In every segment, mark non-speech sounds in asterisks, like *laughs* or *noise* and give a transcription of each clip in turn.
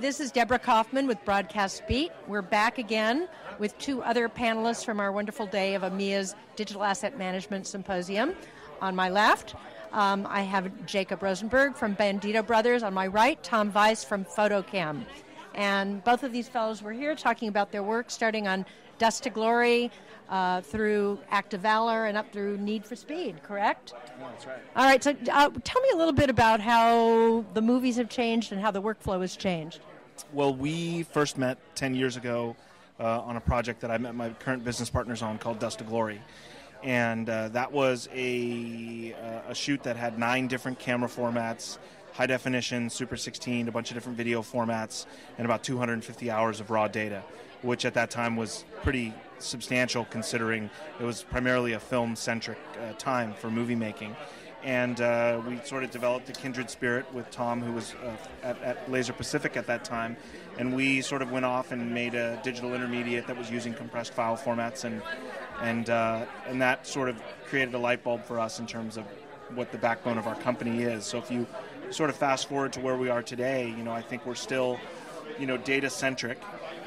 This is Deborah Kaufman with Broadcast Beat. We're back again with two other panelists from our wonderful day of AMIA's Digital Asset Management Symposium. On my left, um, I have Jacob Rosenberg from Bandito Brothers. On my right, Tom Weiss from FotoKem. And both of these fellows were here talking about their work starting on Dust to Glory, uh, through Act of Valor and up through Need for Speed, correct? That's right. All right, so uh, tell me a little bit about how the movies have changed and how the workflow has changed. Well, we first met 10 years ago uh, on a project that I met my current business partners on called Dust to Glory. And uh, that was a, uh, a shoot that had nine different camera formats high definition, Super 16, a bunch of different video formats, and about 250 hours of raw data, which at that time was pretty substantial considering it was primarily a film centric uh, time for movie making. And uh, we sort of developed a kindred spirit with Tom, who was uh, at, at, Laser Pacific at that time. And we sort of went off and made a digital intermediate that was using compressed file formats, and and uh, and that sort of created a light bulb for us in terms of what the backbone of our company is. So if you sort of fast forward to where we are today, you know, I think we're still, you know, data centric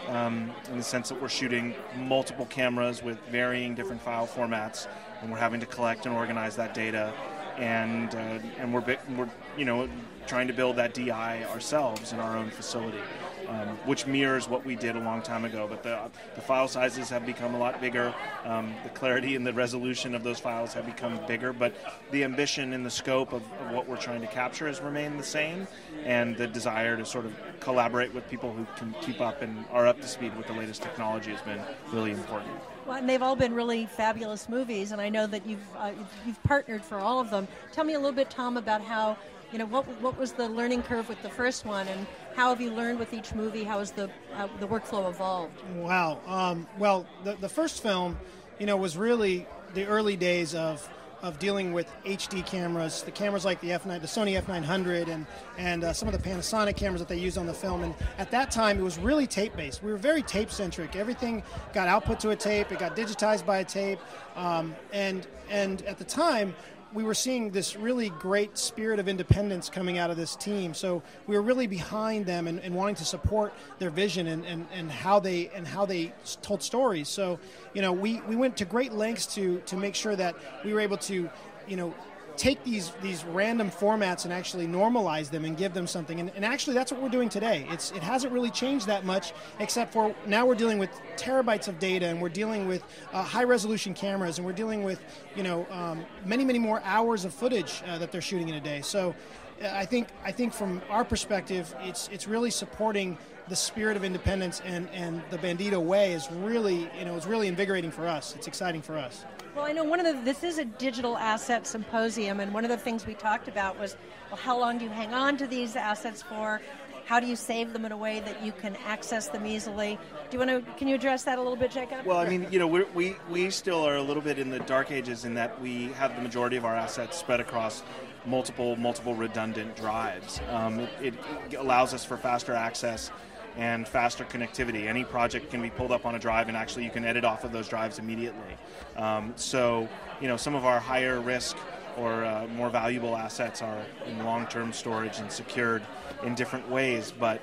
um, in the sense that we're shooting multiple cameras with varying different file formats, and we're having to collect and organize that data, and uh, and we're we're you know trying to build that DI ourselves in our own facility um, which mirrors what we did a long time ago. But the, the file sizes have become a lot bigger. Um, the clarity and the resolution of those files have become bigger, but the ambition and the scope of, of, what we're trying to capture has remained the same, and the desire to sort of collaborate with people who can keep up and are up to speed with the latest technology has been really important. Well, and they've all been really fabulous movies, and I know that you've uh, you've partnered for all of them. Tell me a little bit, Tom, about how you know what what was the learning curve with the first one, and how have you learned with each movie? How has the uh, the workflow evolved? Wow. Um, well, the the first film, you know, was really the early days of of dealing with HD cameras, the cameras like the F9, the Sony F900, and and uh, some of the Panasonic cameras that they used on the film. And at that time, it was really tape based. We were very tape centric. Everything got output to a tape. It got digitized by a tape. Um, and and at the time, we were seeing this really great spirit of independence coming out of this team. So we were really behind them and, and wanting to support their vision and, and, and how they and how they told stories. So you know we, we went to great lengths to to make sure that we were able to you know take these these random formats and actually normalize them and give them something. And, and, actually, that's what we're doing today. It's it hasn't really changed that much, except for now we're dealing with terabytes of data, and we're dealing with uh, high resolution cameras, and we're dealing with you know um, many many more hours of footage uh, that they're shooting in a day. So. I think I think from our perspective, it's it's really supporting the spirit of independence and, and the Bandito way is really you know it's really invigorating for us. It's exciting for us. Well, I know one of the this is a digital asset symposium, and one of the things we talked about was, well, how long do you hang on to these assets for? How do you save them in a way that you can access them easily? Do you want to? Can you address that a little bit, Jacob? Well, I mean, you know, we we still are a little bit in the dark ages in that we have the majority of our assets spread across multiple multiple redundant drives. Um, it, it allows us for faster access and faster connectivity. Any project can be pulled up on a drive, and actually you can edit off of those drives immediately. Um, so, you know, some of our higher risk or uh, more valuable assets are in long-term storage and secured in different ways, but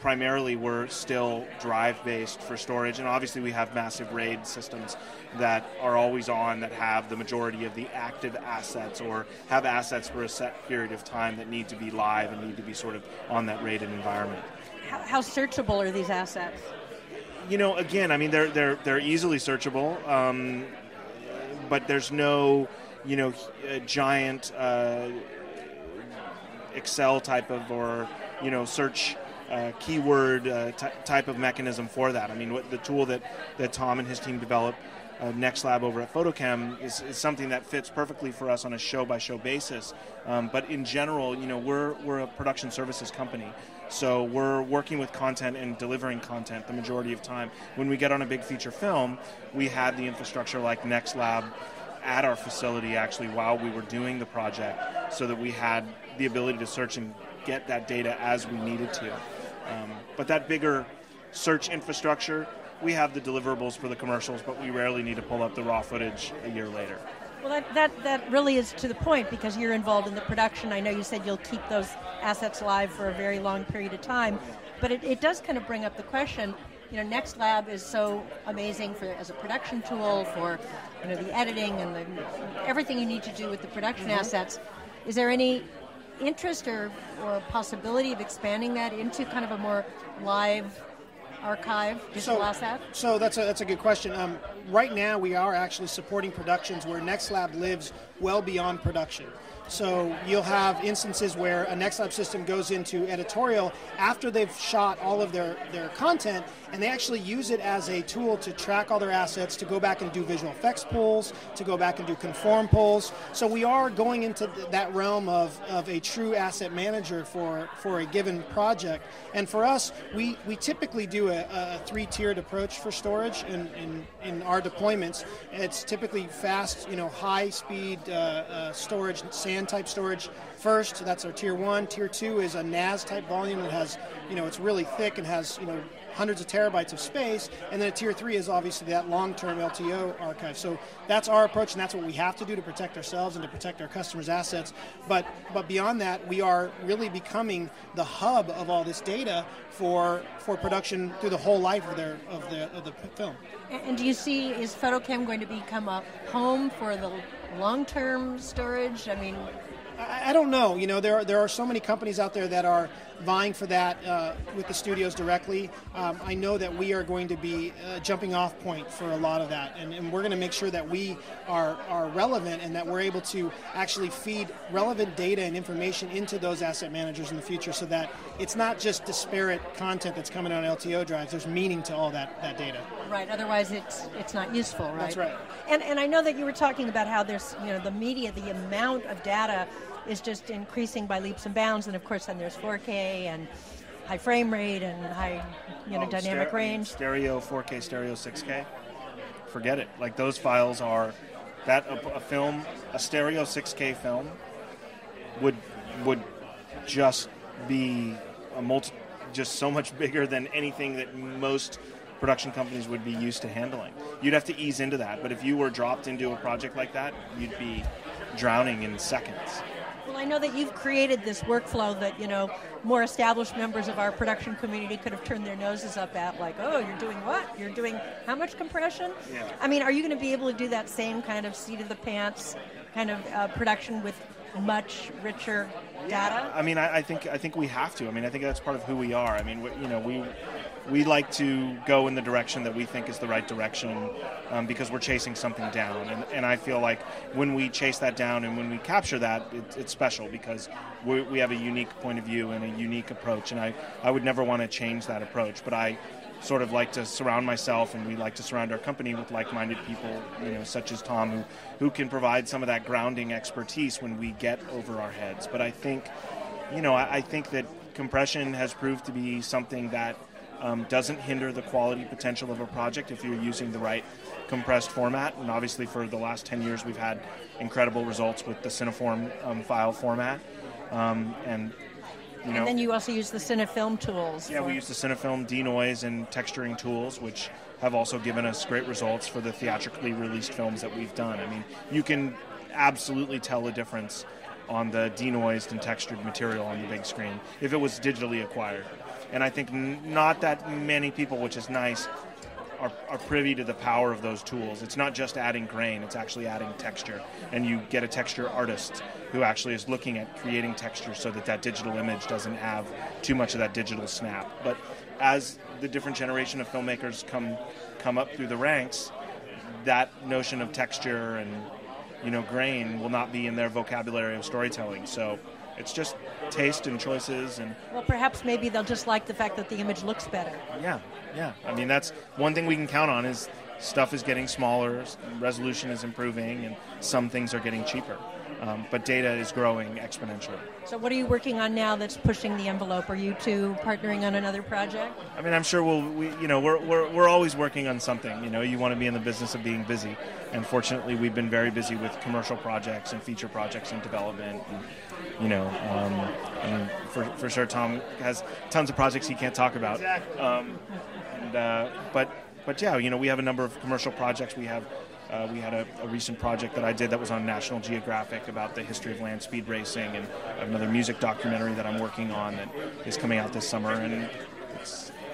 primarily we're still drive-based for storage, and obviously we have massive RAID systems that are always on that have the majority of the active assets or have assets for a set period of time that need to be live and need to be sort of on that RAID environment how, how searchable are these assets? You know, again, I mean, they're they're they're easily searchable, um, but there's no, you know, a giant uh, Excel type of or you know search uh, keyword uh, t- type of mechanism for that. I mean, what, the tool that, that Tom and his team developed, uh, NextLab over at FotoKem, is, is, something that fits perfectly for us on a show by show basis. Um, but in general, you know, we're, we're a production services company. So we're working with content and delivering content the majority of time. When we get on a big feature film, we had the infrastructure like NextLab at our facility actually while we were doing the project so that we had the ability to search and get that data as we needed to. Um, but that bigger search infrastructure, we have the deliverables for the commercials, but we rarely need to pull up the raw footage a year later. Well, that, that, that really is to the point because you're involved in the production. I know you said you'll keep those assets live for a very long period of time. But it, it does kind of bring up the question. You know, NextLab is so amazing for as a production tool for you know the editing and the everything you need to do with the production Mm-hmm. assets. Is there any interest or, or possibility of expanding that into kind of a more live archive digital asset? So that's a, that's a good question. Um, right now, we are actually supporting productions where NextLab lives well beyond production. So you'll have instances where a NextLab system goes into editorial after they've shot all of their, their content, and they actually use it as a tool to track all their assets, to go back and do visual effects pulls, to go back and do conform pulls. So we are going into th- that realm of, of a true asset manager for, for a given project. And for us, we, we typically do a, a three-tiered approach for storage in, in, in our deployments. It's typically fast, you know, high-speed uh, uh, storage, SAN-type storage first. That's our tier one. Tier two is a NAS-type volume that has, you know, it's really thick and has, you know, hundreds of terabytes of space. And then a tier three is obviously that long-term LTO archive. So that's our approach, and that's what we have to do to protect ourselves and to protect our customers' assets. But but beyond that, we are really becoming the hub of all this data for for production through the whole life of their of the of the film. And do you see is FotoKem going to become a home for the long-term storage? I mean, I, I don't know. You know, there are, there are so many companies out there that are vying for that uh, with the studios directly. Um, I know that we are going to be a jumping off point for a lot of that, and, and we're going to make sure that we are, are relevant and that we're able to actually feed relevant data and information into those asset managers in the future so that it's not just disparate content that's coming on LTO drives. There's meaning to all that, that data. right. Otherwise, it's it's not useful, right? That's right. And and I know that you were talking about how there's you know the media, the amount of data is just increasing by leaps and bounds, and of course then there's 4K and high frame rate and high you know Oh, dynamic ster- range. Stereo 4K, stereo 6K. Forget it. Like those files are that a, a film, a stereo 6K film would would just be a multi, just so much *laughs* bigger than anything that most production companies would be used to handling. You'd have to ease into that, but if you were dropped into a project like that, you'd be drowning in seconds. Well, I know that you've created this workflow that you know more established members of our production community could have turned their noses up at, like, oh, you're doing what? You're doing how much compression? Yeah. I mean, are you going to be able to do that same kind of seat of the pants kind of uh, production with much richer data? I mean, I, I think I think we have to. I mean, I think that's part of who we are. I mean, we, you know, we we like to go in the direction that we think is the right direction um, because we're chasing something down, and, and I feel like when we chase that down and when we capture that, it, it's special because we, have a unique point of view and a unique approach, and I I would never want to change that approach, but I sort of like to surround myself and we like to surround our company with like-minded people you know such as tom who, who can provide some of that grounding expertise when we get over our heads. But i think you know i, I think that compression has proved to be something that um, doesn't hinder the quality potential of a project if you're using the right compressed format and obviously for the last 10 years we've had incredible results with the CineForm um, file format um, and you know And then you also use the Cinnafilm tools. yeah, we use the Cinnafilm denoise and texturing tools, which have also given us great results for the theatrically released films that we've done. I mean, you can absolutely tell a difference on the denoised and textured material on the big screen if it was digitally acquired. And I think not that many people, which is nice, are, are privy to the power of those tools. It's not just adding grain, it's actually adding texture. And you get a texture artist who actually is looking at creating texture so that that digital image doesn't have too much of that digital snap. But as the different generation of filmmakers come come up through the ranks, that notion of texture and you know grain will not be in their vocabulary of storytelling. So it's just taste and choices and Well, perhaps maybe they'll just like the fact that the image looks better. yeah, yeah. I mean, that's one thing we can count on is stuff is getting smaller, resolution is improving, and some things are getting cheaper. Um, but data is growing exponentially. So, what are you working on now that's pushing the envelope? Are you two partnering on another project? I mean, I'm sure we'll, we, you know, we're, we're, we're always working on something. You know, you want to be in the business of being busy. And fortunately, we've been very busy with commercial projects and feature projects and development. And, you know, um, and for, for sure, Tom has tons of projects he can't talk about. Um, and, uh, but, but yeah, you know, we have a number of commercial projects. We have uh, we had a, a recent project that I did that was on National Geographic about the history of land speed racing, and another music documentary that I'm working on that is coming out this summer. And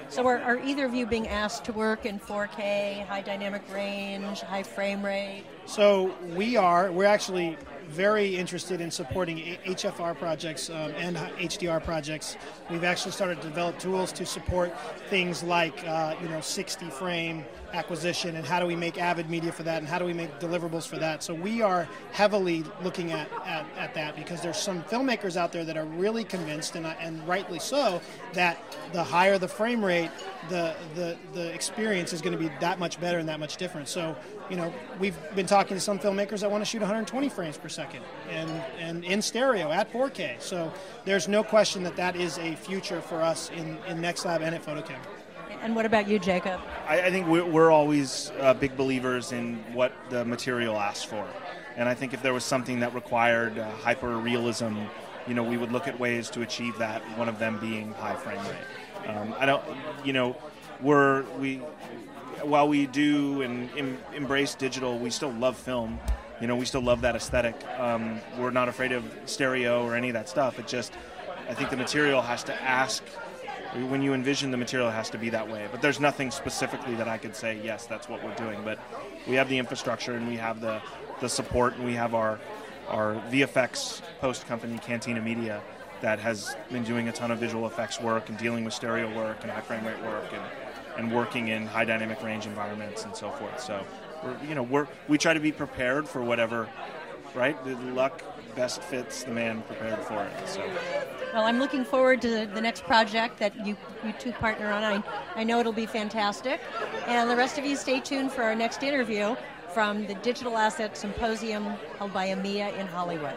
So are, are either of you being asked to work in 4K, high dynamic range, high frame rate? So we are. We're actually very interested in supporting HFR projects um, and HDR projects. We've actually started to develop tools to support things like uh, you know 60 frame acquisition and how do we make avid media for that and how do we make deliverables for that. So we are heavily looking at, at, at that because there's some filmmakers out there that are really convinced and, and rightly so that the higher the frame rate, the, the, the experience is going to be that much better and that much different. So you know, we've been talking to some filmmakers that want to shoot 120 frames per second and, and in stereo at 4K. So there's no question that that is a future for us in, in NextLab and at FotoKem. And what about you, Jacob? I, I think we're, we're always uh, big believers in what the material asks for. And I think if there was something that required uh, hyper realism, you know, we would look at ways to achieve that, one of them being high frame rate. Um, I don't, you know, we're, we, while we do and em- embrace digital, we still love film. You know, we still love that aesthetic. Um, we're not afraid of stereo or any of that stuff. It just, I think the material has to ask. When you envision the material, has to be that way. But there's nothing specifically that I could say. Yes, that's what we're doing. But we have the infrastructure and we have the the support and we have our our VFX post company, Cantina Media, that has been doing a ton of visual effects work and dealing with stereo work and high frame rate work and and working in high dynamic range environments and so forth. So, we're, you know, we're, we try to be prepared for whatever, right? The luck best fits the man prepared for it. So. Well, I'm looking forward to the next project that you, you two partner on. I, I know it'll be fantastic. And the rest of you stay tuned for our next interview from the Digital Asset Symposium held by AMIA in Hollywood.